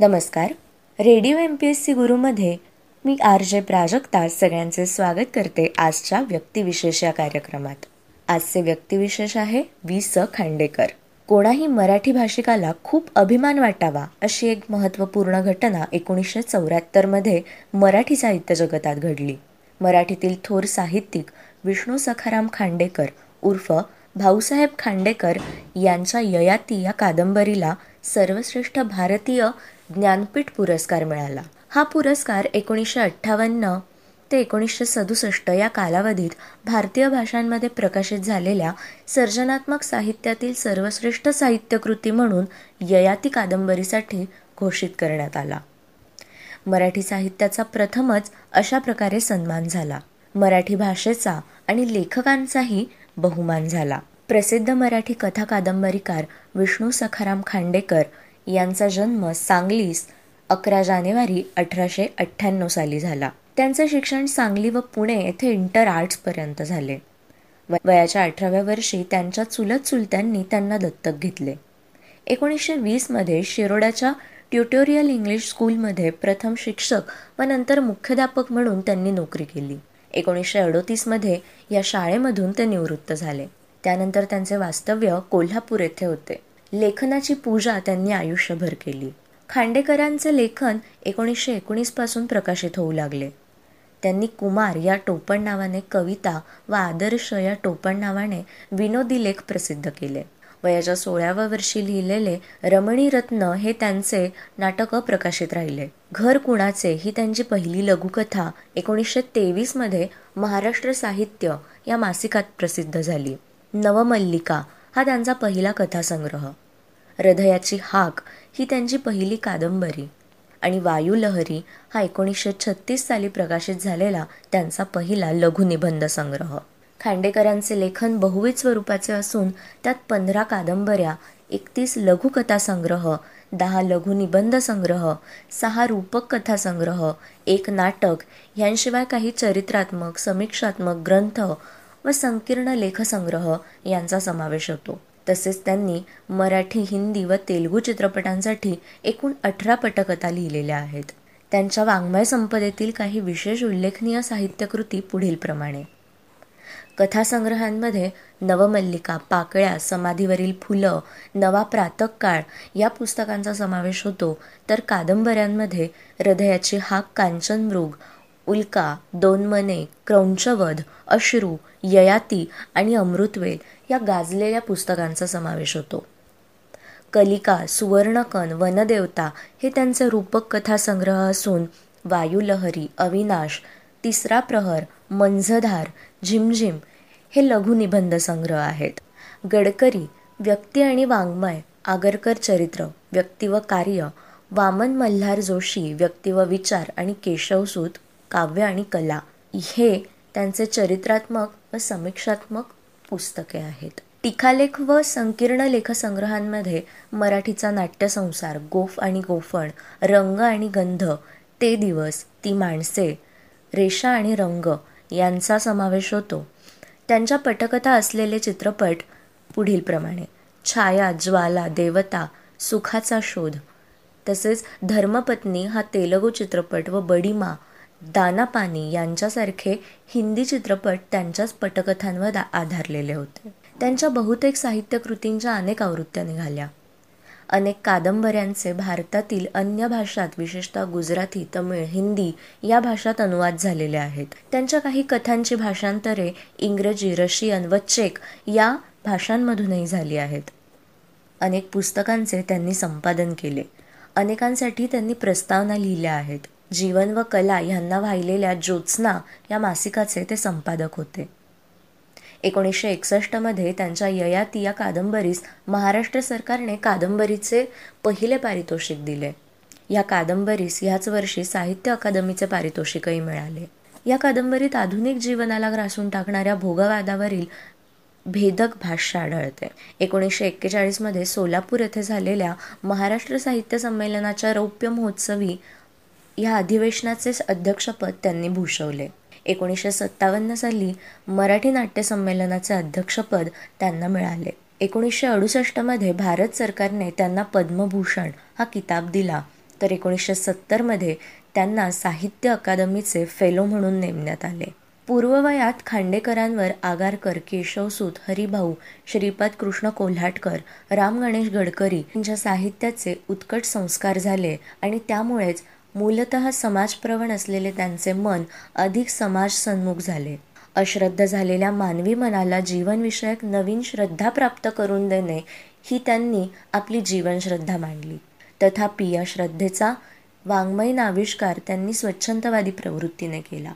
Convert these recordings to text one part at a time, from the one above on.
नमस्कार. Radio M P S C गुरुमध्ये मी R J Prajakta सगळ्यांचे स्वागत करते आजच्या व्यक्तिविशेष या कार्यक्रमात. आजचे व्यक्तिविशेष आहे वि स खांडेकर. कोणाही मराठी भाषिकाला खूप अभिमान वाटावा अशी एक महत्त्वपूर्ण घटना एकोणीसशे चौऱ्याहत्तरमध्ये मराठी साहित्य जगतात घडली. मराठीतील थोर साहित्यिक विष्णू सखाराम खांडेकर उर्फ भाऊसाहेब खांडेकर यांच्या ययाती या कादंबरीला सर्वश्रेष्ठ भारतीय ज्ञानपीठ पुरस्कार मिळाला. हा पुरस्कार एकोणीसशे अठ्ठावन्न ते एकोणीसशे सदुसष्ट या कालावधीत भारतीय भाषांमध्ये प्रकाशित झालेल्या सर्जनात्मक साहित्यातील सर्वश्रेष्ठ साहित्यकृती म्हणून ययाती कादंबरीसाठी घोषित करण्यात आला. मराठी साहित्याचा प्रथमच अशा प्रकारे सन्मान झाला. मराठी भाषेचा आणि लेखकांचाही बहुमान झाला. प्रसिद्ध मराठी कथा कादंबरीकार विष्णू सखाराम खांडेकर यांचा जन्म सांगलीस अकरा जानेवारी अठराशे अठ्ठ्याण्णव साली झाला. त्यांचे शिक्षण सांगली व पुणे येथे इंटर आर्ट्सपर्यंत झाले. वयाच्या अठराव्या वर्षी त्यांच्या चुलत चुलत्यांनी त्यांना दत्तक घेतले. एकोणीसशे वीसमध्ये शिरोडाच्या ट्युटोरियल इंग्लिश स्कूलमध्ये प्रथम शिक्षक व नंतर मुख्याध्यापक म्हणून त्यांनी नोकरी केली. एकोणीसशे अडोतीसमध्ये या शाळेमधून ते निवृत्त झाले. त्यानंतर त्यांचे वास्तव्य कोल्हापूर येथे होते. लेखनाची पूजा त्यांनी आयुष्यभर केली. खांडेकरांचे लेखन एकोणीसशे एकोणीसपासून प्रकाशित होऊ लागले. त्यांनी कुमार या टोपण नावाने कविता व आदर्श या टोपण नावाने विनोदी लेख प्रसिद्ध केले वयाच्या सोळाव्या वर्षी लिहिलेले रमणी रत्न हे त्यांचे नाटक प्रकाशित राहिले. घर कुणाचे? ही त्यांची पहिली लघुकथा एकोणीसशे तेवीसमध्ये महाराष्ट्र साहित्य या मासिकात प्रसिद्ध झाली. नवमल्लिका हा त्यांचा पहिला कथासंग्रह. हृदयाची हाक ही त्यांची पहिली कादंबरी. आणि वायुलहरी हा एकोणीसशे छत्तीस साली प्रकाशित झालेला त्यांचा पहिला लघुनिबंध संग्रह. खांडेकरांचे लेखन बहुविध स्वरूपाचे असून त्यात पंधरा कादंबऱ्या एकतीस लघुकथा संग्रह दहा लघुनिबंध संग्रह सहा रूपक कथा संग्रह एक नाटक यांशिवाय काही चरित्रात्मक समीक्षात्मक ग्रंथ व संकीर्ण लेखसंग्रह यांचा समावेश होतो. तसेच त्यांनी मराठी हिंदी व तेलुगू चित्रपटांसाठी एकूण अठरा पटकथा लिहिलेल्या आहेत. त्यांच्या वाङ्मय संपदेतील काही विशेष उल्लेखनीय साहित्यकृती पुढीलप्रमाणे कथासंग्रहांमध्ये नवमल्लिका पाकळ्या समाधीवरील फुलं नवा प्रातकाळ या पुस्तकांचा समावेश होतो. तर कादंबऱ्यांमध्ये हृदयाची हाक कांचनमृग उल्का दोनमने क्रौंचवध अश्रू ययाती आणि अमृतवेल या गाजलेल्या पुस्तकांचा समावेश होतो. कलिका सुवर्णकन वनदेवता हे त्यांचे रूपक कथासंग्रह असून वायुलहरी अविनाश तिसरा प्रहर मंझधार झिमझिम हे लघुनिबंध संग्रह आहेत. गडकरी व्यक्ती आणि वाङ्मय आगरकर चरित्र व्यक्ती व कार्य वामन मल्हार जोशी व्यक्ती व विचार आणि केशवसूत काव्य आणि कला हे त्यांचे चरित्रात्मक व समीक्षात्मक पुस्तके आहेत. टीखालेख व संकीर्ण लेखसंग्रहांमध्ये मराठीचा नाट्यसंसार गोफ आणि गोफण रंग आणि गंध ते दिवस ती माणसे रेषा आणि रंग यांचा समावेश होतो. त्यांच्या पटकथा असलेले चित्रपट पुढीलप्रमाणे छाया ज्वाला देवता सुखाचा शोध तसेच धर्मपत्नी हा तेलगू चित्रपट व बडीमा दानापानी यांच्यासारखे हिंदी चित्रपट त्यांच्याच पटकथांवर आधारलेले होते. त्यांच्या बहुतेक साहित्यकृतींच्या अनेक आवृत्त्या निघाल्या. अनेक कादंबऱ्यांचे भारतातील अन्य भाषात विशेषतः गुजराती तमिळ हिंदी या भाषात अनुवाद झालेले आहेत. त्यांच्या काही कथांची भाषांतरे इंग्रजी रशियन व चेक या भाषांमधूनही झाली आहेत. अनेक पुस्तकांचे त्यांनी संपादन केले. अनेकांसाठी त्यांनी प्रस्तावना लिहिल्या आहेत. जीवन व कला ह्यांना वाहिलेल्या ज्योत्स्ना या मासिकाचे ते संपादक होते. एकोणीसशे एकसष्टमध्ये त्यांच्या ययाती या कादंबरीस महाराष्ट्र सरकारने कादंबरीचे पहिले पारितोषिक दिले. या कादंबरीस ह्याच वर्षी साहित्य अकादमीचे पारितोषिकही मिळाले. या कादंबरीत आधुनिक जीवनाला ग्रासून टाकणाऱ्या भोगवादावरील भेदक भाष्य आढळते. एकोणीसशे एक्केचाळीसमध्ये सोलापूर येथे झालेल्या महाराष्ट्र साहित्य संमेलनाच्या रौप्य महोत्सवी या अधिवेशनाचे अध्यक्षपद त्यांनी भूषवले. एकोणीसशे सत्तावन्न साली मराठी नाट्य संमेलनाचे अध्यक्षपद त्यांना मिळाले. एकोणीसशे अडुसष्टमध्ये भारत सरकारने त्यांना पद्मभूषण हा किताब दिला. तर एकोणीसशे सत्तरमध्ये त्यांना साहित्य अकादमीचे फेलो म्हणून नेमण्यात आले. पूर्ववयात खांडेकरांवर आगारकर केशवसूत हरिभाऊ श्रीपाद कृष्ण कोल्हाटकर राम गणेश गडकरी यांच्या साहित्याचे उत्कट संस्कार झाले आणि त्यामुळेच मूलत समाजप्रवण असलेले त्यांचे मन अधिक समाजसन्मुख झाले. अश्रद्ध झालेल्या मानवी मनाला जीवनविषयक नवीन श्रद्धा प्राप्त करून देणे ही त्यांनी आपली जीवनश्रद्धा मांडली. तथापि या श्रद्धेचा वाङ्मयीन आविष्कार त्यांनी स्वच्छंदवादी प्रवृत्तीने केला.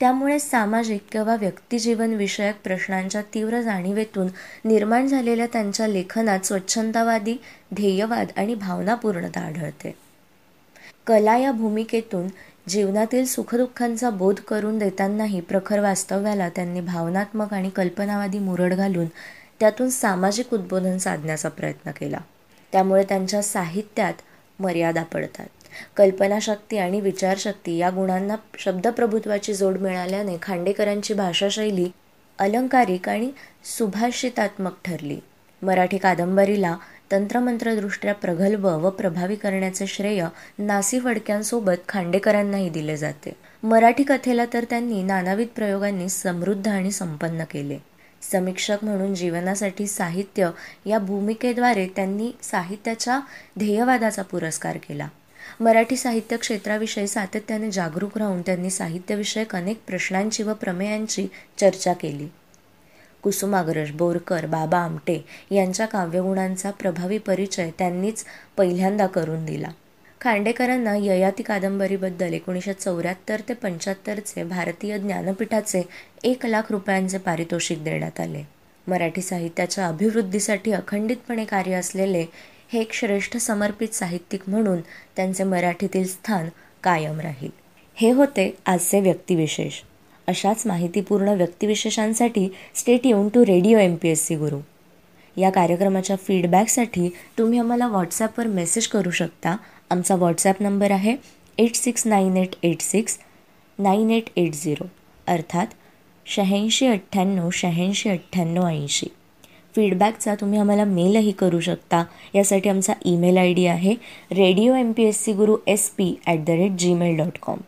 त्यामुळे सामाजिक किंवा व्यक्तिजीवन विषयक प्रश्नांच्या तीव्र जाणीवेतून निर्माण झालेल्या त्यांच्या लेखनात स्वच्छंदवादी ध्येयवाद आणि भावनापूर्णता आढळते. कला या भूमिकेतून जीवनातील सुखदुःखांचा बोध करून देतानाही प्रखर वास्तव्याला त्यांनी भावनात्मक आणि कल्पनावादी मुरड घालून त्यातून सामाजिक उद्बोधन साधण्याचा प्रयत्न केला. त्यामुळे त्यांच्या साहित्यात मर्यादा पडतात. कल्पनाशक्ती आणि विचारशक्ती या गुणांना शब्दप्रभुत्वाची जोड मिळाल्याने खांडेकरांची भाषाशैली अलंकारिक आणि सुभाषितात्मक ठरली. मराठी कादंबरीला तंत्रमंत्रदृष्ट्या प्रगल्भ व प्रभावी करण्याचे श्रेय नासी फडक्यांसोबत खांडेकरांनाही दिले जाते. मराठी कथेला तर त्यांनी नानाविध प्रयोगांनी समृद्ध आणि संपन्न केले. समीक्षक म्हणून जीवनासाठी साहित्य या भूमिकेद्वारे त्यांनी साहित्याच्या ध्येयवादाचा पुरस्कार केला. मराठी साहित्य क्षेत्राविषयी सातत्याने जागरूक राहून त्यांनी साहित्यविषयक अनेक प्रश्नांची व प्रमेयांची चर्चा केली. कुसुमाग्रज बोरकर बाबा आमटे यांच्या काव्यगुणांचा प्रभावी परिचय त्यांनीच पहिल्यांदा करून दिला. खांडेकरांना ययाती कादंबरीबद्दल एकोणीसशे चौऱ्याहत्तर ते पंच्याहत्तरचे भारतीय ज्ञानपीठाचे एक लाख रुपयांचे पारितोषिक देण्यात आले. मराठी साहित्याच्या अभिवृद्धीसाठी अखंडितपणे कार्य असलेले हे एक श्रेष्ठ समर्पित साहित्यिक म्हणून त्यांचे मराठीतील स्थान कायम राहील. हे होते आजचे व्यक्तिविशेष. अशाच माहितीपूर्ण व्यक्तिविशेषांसाठी stay tuned to radio M P S C Guru. या कार्यक्रमाच्या फीडबॅकसाठी तुम्ही आम्हाला व्हॉट्सॲपवर मेसेज करू शकता. आमचा व्हॉट्सॲप नंबर आहे eight six nine eight eight six nine eight eight zero अर्थात शहाऐंशी अठ्ठ्याण्णव शहाऐंशी अठ्ठ्याण्णव ऐंशी. फीडबॅकचा तुम्ही आम्हाला मेलही करू शकता. यासाठी आमचा ईमेल आय डी आहे radio M P S C Guru S P at the rate Gmail dot com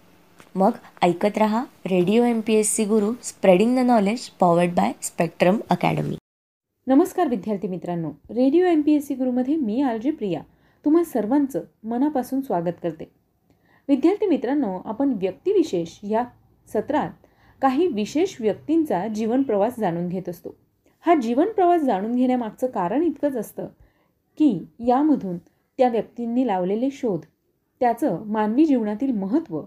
मग ऐकत रहा radio M P S C Guru spreading the knowledge powered by Spectrum Academy नमस्कार विद्यार्थी मित्रांनो radio M P S C गुरुमध्ये मी आलजी प्रिया तुम्हा सर्वांचं मनापासून स्वागत करते. विद्यार्थी मित्रांनो आपण व्यक्तिविशेष या सत्रात काही विशेष व्यक्तींचा जीवन प्रवास जाणून घेत असतो. हा जीवन प्रवास जाणून घेण्यामागचं कारण इतकंच असतं की यामधून त्या व्यक्तींनी लावलेले शोध त्याचं मानवी जीवनातील महत्त्व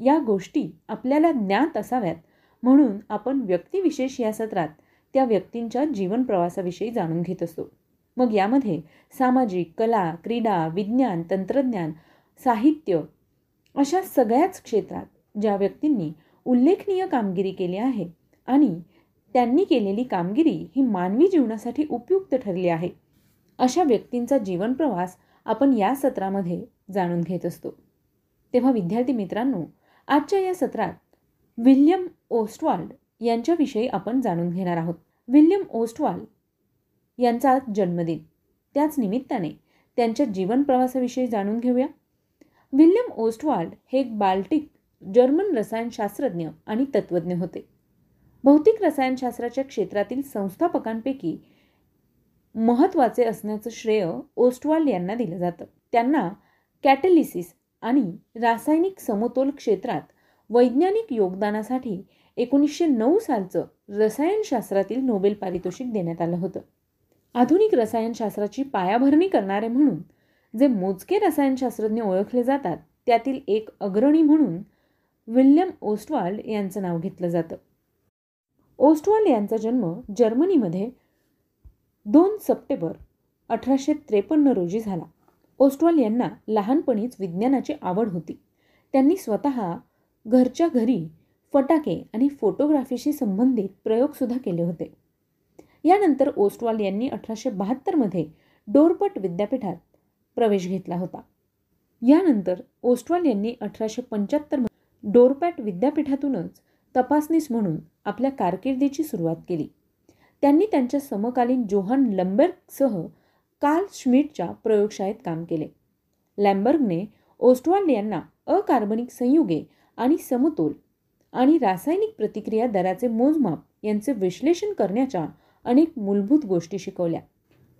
या गोष्टी आपल्याला ज्ञात असाव्यात. म्हणून आपण व्यक्तिविशेष या सत्रात त्या व्यक्तींच्या जीवन प्रवासाविषयी जाणून घेत असतो. मग यामध्ये सामाजिक कला क्रीडा विज्ञान तंत्रज्ञान साहित्य अशा सगळ्याच क्षेत्रात ज्या व्यक्तींनी उल्लेखनीय कामगिरी केली आहे आणि त्यांनी केलेली कामगिरी ही मानवी जीवनासाठी उपयुक्त ठरली आहे अशा व्यक्तींचा जीवन प्रवास आपण या सत्रामध्ये जाणून घेत असतो. तेव्हा विद्यार्थी मित्रांनो आजच्या या सत्रात विल्यम ओस्टवाल्ड यांच्याविषयी आपण जाणून घेणार आहोत. विल्यम ओस्टवाल्ड यांचा जन्मदिन. त्याच निमित्ताने त्यांच्या जीवन प्रवासाविषयी जाणून घेऊया. विल्यम ओस्टवाल्ड हे एक बाल्टिक जर्मन रसायनशास्त्रज्ञ आणि तत्त्वज्ञ होते. भौतिक रसायनशास्त्राच्या क्षेत्रातील संस्थापकांपैकी महत्त्वाचे असण्याचं श्रेय ओस्टवाल्ड यांना दिलं जातं. त्यांना कॅटलिसिस आणि रासायनिक समतोल क्षेत्रात वैज्ञानिक योगदानासाठी एकोणीसशे नऊ सालचं रसायनशास्त्रातील नोबेल पारितोषिक देण्यात आलं होतं. आधुनिक रसायनशास्त्राची पायाभरणी करणारे म्हणून जे मोजके रसायनशास्त्रज्ञ ओळखले जातात त्यातील एक अग्रणी म्हणून विल्यम ओस्टवाल्ड यांचं नाव घेतलं जातं. ओस्टवाल्ड यांचा जन्म जर्मनीमध्ये दोन सप्टेंबर अठराशे त्रेपन्न रोजी झाला. ओस्टवाल यांना लहानपणीच विज्ञानाची आवड होती. त्यांनी स्वतः घरच्या घरी फटाके आणि फोटोग्राफीशी संबंधित प्रयोगसुद्धा केले होते. यानंतर ओस्टवाल यांनी अठराशे बहात्तरमध्ये डोरपट विद्यापीठात प्रवेश घेतला होता. यानंतर ओस्टवाल यांनी अठराशे पंच्याहत्तर डोरपॅट विद्यापीठातूनच तपासनीस म्हणून आपल्या कारकिर्दीची सुरुवात केली. त्यांनी त्यांच्या समकालीन जोहान लंबर्गसह कार्ल श्मिटच्या प्रयोगशाळेत काम केले. लॅम्बर्गने ओस्टवाल्ड यांना अकार्बनिक संयुगे आणि समतोल आणि रासायनिक प्रतिक्रिया दराचे मोजमाप यांचे विश्लेषण करण्याच्या अनेक मूलभूत गोष्टी शिकवल्या.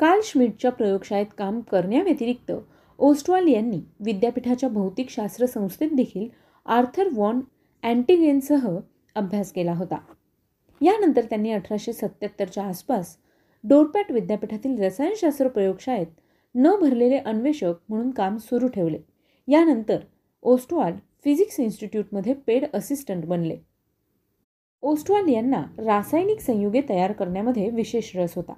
कार्ल श्मिटच्या प्रयोगशाळेत काम करण्याव्यतिरिक्त ओस्टवाल यांनी विद्यापीठाच्या भौतिकशास्त्र संस्थेत देखील आर्थर वॉन अँटिगेनसह अभ्यास केला होता. यानंतर त्यांनी अठराशे सत्याहत्तरच्या आसपास डोरपॅट विद्यापीठातील रसायनशास्त्र प्रयोगशाळेत न भरलेले अन्वेषक म्हणून काम सुरू ठेवले. यानंतर ओस्टवाल फिजिक्स इन्स्टिट्यूटमध्ये पेड असिस्टंट बनले. ओस्टवाल यांना रासायनिक संयुगे तयार करण्यामध्ये विशेष रस होता.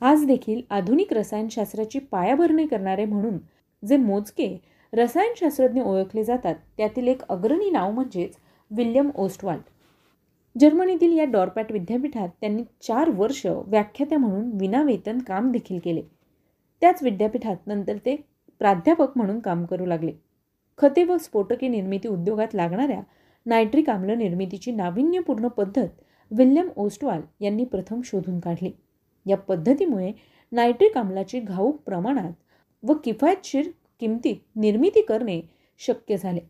आज देखील आधुनिक रसायनशास्त्राची पायाभरणी करणारे म्हणून जे मोजके रसायनशास्त्रज्ञ ओळखले जातात त्यातील एक अग्रणी नाव म्हणजेच विल्यम ओस्टवाल. जर्मनीतील या डॉरपॅट विद्यापीठात त्यांनी चार वर्ष व्याख्यात्या म्हणून विनावेतन काम देखील केले. त्याच विद्यापीठात नंतर ते प्राध्यापक म्हणून काम करू लागले. खते व स्फोटके निर्मिती उद्योगात लागणाऱ्या नायट्रिक आम्ल निर्मितीची नाविन्यपूर्ण पद्धत विल्यम ओस्टवाल यांनी प्रथम शोधून काढली. या पद्धतीमुळे नायट्रिक आम्लाची घाऊक प्रमाणात व किफायतशीर किमतीत निर्मिती करणे शक्य झाले.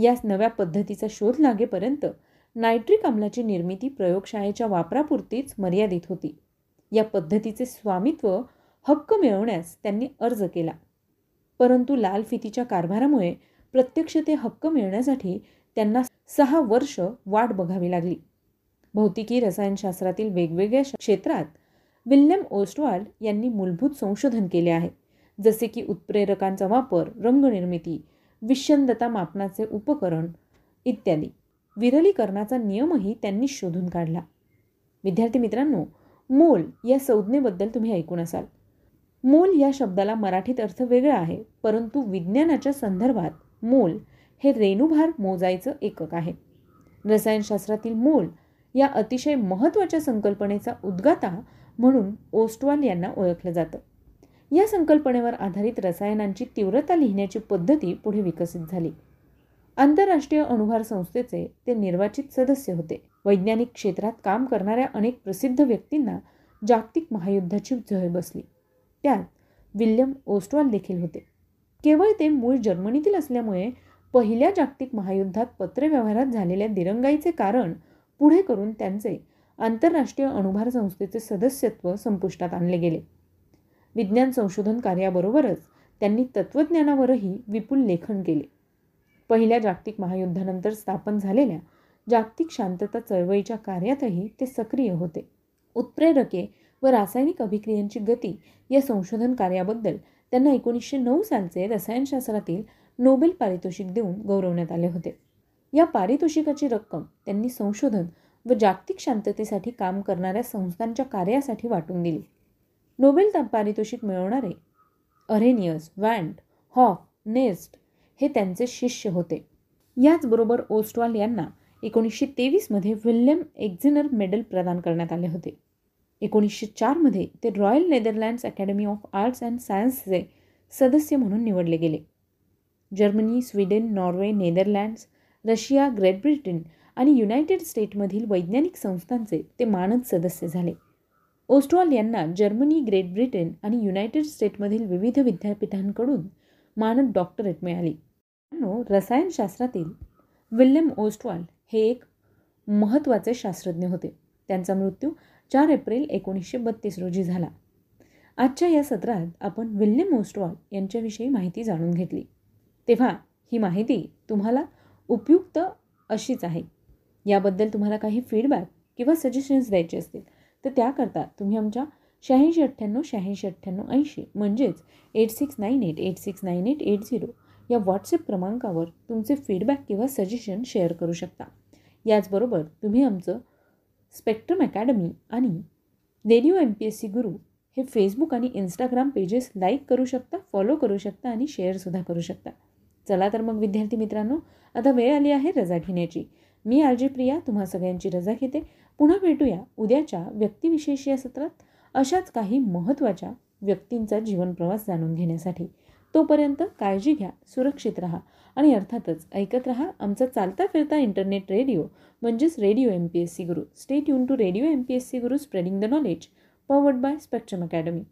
या नव्या पद्धतीचा शोध लागेपर्यंत नायट्रिक आम्लाची निर्मिती प्रयोगशाळेच्या वापरापुरतीच मर्यादित होती. या पद्धतीचे स्वामित्व हक्क मिळवण्यास त्यांनी अर्ज केला. परंतु लाल फितीच्या कारभारामुळे प्रत्यक्ष ते हक्क मिळण्यासाठी त्यांना सहा वर्ष वाट बघावी लागली. भौतिकी रसायनशास्त्रातील वेगवेगळ्या क्षेत्रात विल्यम ओस्टवाल्ड यांनी मूलभूत संशोधन केले आहे. जसे की उत्प्रेरकांचा वापर रंगनिर्मिती विषंदता मापनाचे उपकरण इत्यादी. विरलीकरणाचा नियमही त्यांनी शोधून काढला. विद्यार्थी मित्रांनो मोल या संज्ञेबद्दल तुम्ही ऐकून असाल. मोल या शब्दाला मराठीत अर्थ वेगळा आहे परंतु विज्ञानाच्या संदर्भात मोल हे रेणुभार मोजायचं एकक आहे. रसायनशास्त्रातील मोल या अतिशय महत्त्वाच्या संकल्पनेचा उद्गाता म्हणून ओस्टवाल यांना ओळखलं जातं. या संकल्पनेवर आधारित रसायनांची तीव्रता लिहिण्याची पद्धती पुढे विकसित झाली. आंतरराष्ट्रीय अणुभार संस्थेचे ते निर्वाचित सदस्य होते. वैज्ञानिक क्षेत्रात काम करणाऱ्या अनेक प्रसिद्ध व्यक्तींना जागतिक महायुद्धाची झळ बसली. त्यात विल्यम ओस्टवाल देखील होते. केवळ ते मूळ जर्मनीतील असल्यामुळे पहिल्या जागतिक महायुद्धात पत्रव्यवहारात झालेल्या दिरंगाईचे कारण पुढे करून त्यांचे आंतरराष्ट्रीय अणुभार संस्थेचे सदस्यत्व संपुष्टात आणले गेले. विज्ञान संशोधन कार्याबरोबरच त्यांनी तत्त्वज्ञानावरही विपुल लेखन केले. पहिल्या जागतिक महायुद्धानंतर स्थापन झालेल्या जागतिक शांतता चळवळीच्या कार्यातही ते सक्रिय होते. उत्प्रेरके व रासायनिक अभिक्रियांची गती या संशोधन कार्याबद्दल त्यांना एकोणीसशे नऊ सालचे रसायनशास्त्रातील नोबेल पारितोषिक देऊन गौरवण्यात आले होते. या पारितोषिकाची रक्कम त्यांनी संशोधन व जागतिक शांततेसाठी काम करणाऱ्या संस्थांच्या कार्यासाठी वाटून दिली. नोबेल पारितोषिक मिळवणारे अरेनियस वँड हॉफ नेस्ट हे त्यांचे शिष्य होते. याचबरोबर ओस्टवाल यांना एकोणीसशे तेवीसमध्ये विल्यम एक्झिनर मेडल प्रदान करण्यात आले होते. एकोणीसशे चारमध्ये ते Royal Netherlands Academy of Arts and सायन्सचे सदस्य म्हणून निवडले गेले. Germany Sweden Norway Netherlands Russia Great Britain आणि युनायटेड स्टेटमधील वैज्ञानिक संस्थांचे ते मानद सदस्य झाले. ओस्टॉल यांना जर्मनी ग्रेट ब्रिटन आणि युनायटेड स्टेटमधील विविध विद्यापीठांकडून मानद डॉक्टरेट मिळाली. रसायनशास्त्रातील विल्यम ओस्टवाल हे एक महत्त्वाचे शास्त्रज्ञ होते. त्यांचा मृत्यू चार एप्रिल एकोणीसशे बत्तीस रोजी झाला. आजच्या या सत्रात आपण विल्यम ओस्टवाल यांच्याविषयी माहिती जाणून घेतली. तेव्हा ही माहिती तुम्हाला उपयुक्त अशीच आहे. याबद्दल तुम्हाला काही फीडबॅक किंवा सजेशन्स द्यायचे असतील तर त्याकरता तुम्ही आमच्या शहाऐंशी अठ्ठ्याण्णव शहाऐंशी अठ्ठ्याण्णव ऐंशी म्हणजेच eight six nine eight eight six nine eight eight zero या व्हॉट्सअप क्रमांकावर तुमचे फीडबॅक किंवा सजेशन शेअर करू शकता. याचबरोबर तुम्ही आमचं स्पेक्ट्रम अकॅडमी आणि radio M P S C Guru हे फेसबुक आणि इंस्टाग्राम पेजेस लाईक करू शकता फॉलो करू शकता आणि शेअरसुद्धा करू शकता. चला तर मग विद्यार्थी मित्रांनो आता वेळ आली आहे रजा घेण्याची. मी आरजी प्रिया तुम्हा सगळ्यांची रजा घेते. पुन्हा भेटूया उद्याच्या व्यक्तिविशेष या सत्रात. अशाच काही महत्त्वाच्या व्यक्तींचा जीवनप्रवास जाणून घेण्यासाठी. तोपर्यंत काळजी घ्या सुरक्षित राहा आणि अर्थातच ऐकत राहा आमचा चालता फिरता इंटरनेट रेडिओ म्हणजेच radio M P S C Guru stay tuned to radio M P S C Guru spreading the knowledge powered by Spectrum Academy